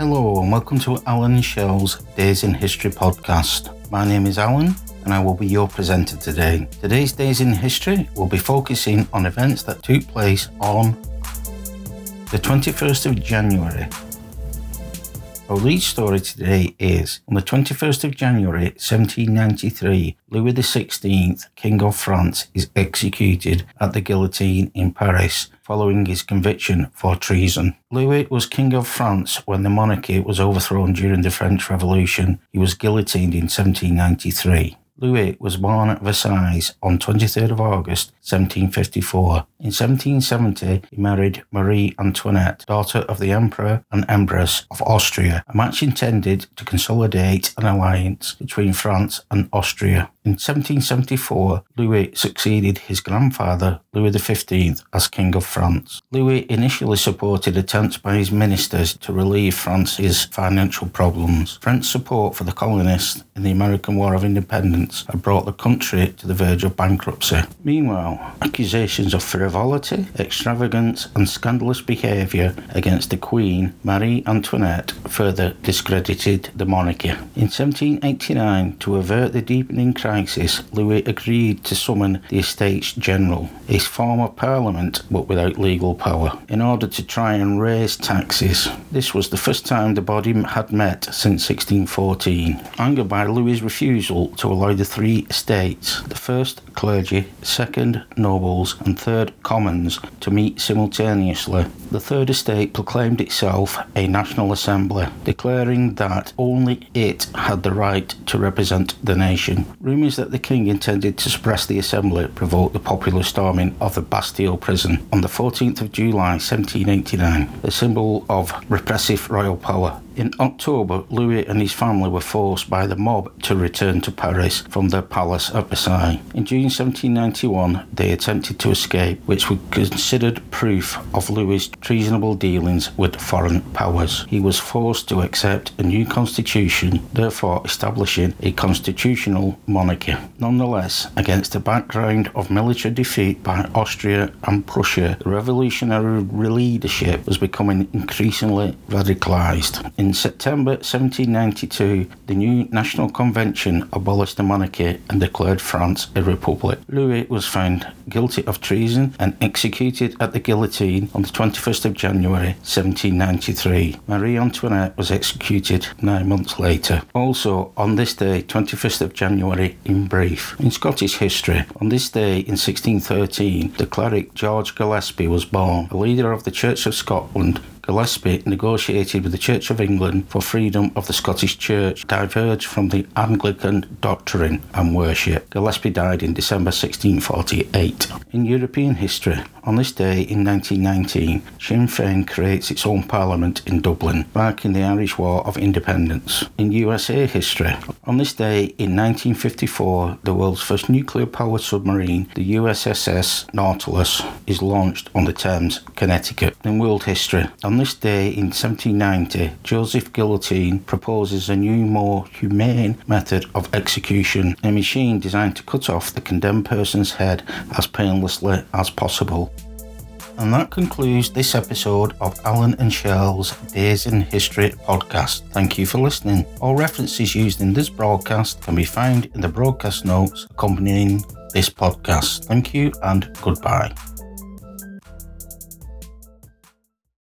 Hello, and welcome to Alan Shell's Days in History podcast. My name is Alan, and I will be your presenter today. Today's Days in History will be focusing on events that took place on the 21st of January our lead story today is on the 21st of January 1793, Louis XVI, King of France, is executed at the guillotine in Paris following his conviction for treason. Louis was King of France when the monarchy was overthrown during the French Revolution. He was guillotined in 1793. Louis was born at Versailles on 23rd of August 1754. In 1770, he married Marie Antoinette, daughter of the Emperor and Empress of Austria, a match intended to consolidate an alliance between France and Austria. In 1774, Louis succeeded his grandfather, Louis XV, as King of France. Louis initially supported attempts by his ministers to relieve France's financial problems. French support for the colonists in the American War of Independence had brought the country to the verge of bankruptcy. Meanwhile, accusations of frivolity, extravagance, and scandalous behaviour against the Queen, Marie Antoinette, further discredited the monarchy. In 1789, to avert the deepening crisis, Louis agreed to summon the Estates General, his form of parliament but without legal power, in order to try and raise taxes. This was the first time the body had met since 1614. Angered by Louis's refusal to allow the three estates, the first clergy, second nobles, and third commons to meet simultaneously, the third estate proclaimed itself a national assembly, declaring that only it had the right to represent the nation. Rumours that the king intended to suppress the assembly provoked the popular storming of the Bastille prison on the 14th of July 1789, a symbol of repressive royal power. In October, Louis and his family were forced by the mob to return to Paris from their palace at Versailles. In June 1791, they attempted to escape, which was considered proof of Louis's treasonable dealings with foreign powers. He was forced to accept a new constitution, therefore establishing a constitutional monarchy. Nonetheless, against the background of military defeat by Austria and Prussia, the revolutionary leadership was becoming increasingly radicalized. In in September 1792, the new National Convention abolished the monarchy and declared France a republic. Louis was found guilty of treason and executed at the guillotine on the 21st of January 1793. Marie Antoinette was executed nine months later. Also, on this day, 21st of January, in brief, in Scottish history, on this day in 1613, the cleric George Gillespie was born, a leader of the Church of Scotland Gillespie negotiated with the Church of England for freedom of the Scottish Church, diverged from the Anglican doctrine and worship. Gillespie died in December 1648. In European history, on this day in 1919, Sinn Féin creates its own parliament in Dublin, marking the Irish War of Independence. In USA history, on this day in 1954, the world's first nuclear powered submarine, the USS Nautilus, is launched on the Thames, Connecticut. In world history, on this day in 1790, Joseph Guillotin proposes a new, more humane method of execution, a machine designed to cut off the condemned person's head as painlessly as possible. And that concludes this episode of Alan and Shell's Days in History podcast. Thank you for listening. All references used in this broadcast can be found in the broadcast notes accompanying this podcast. Thank you and goodbye.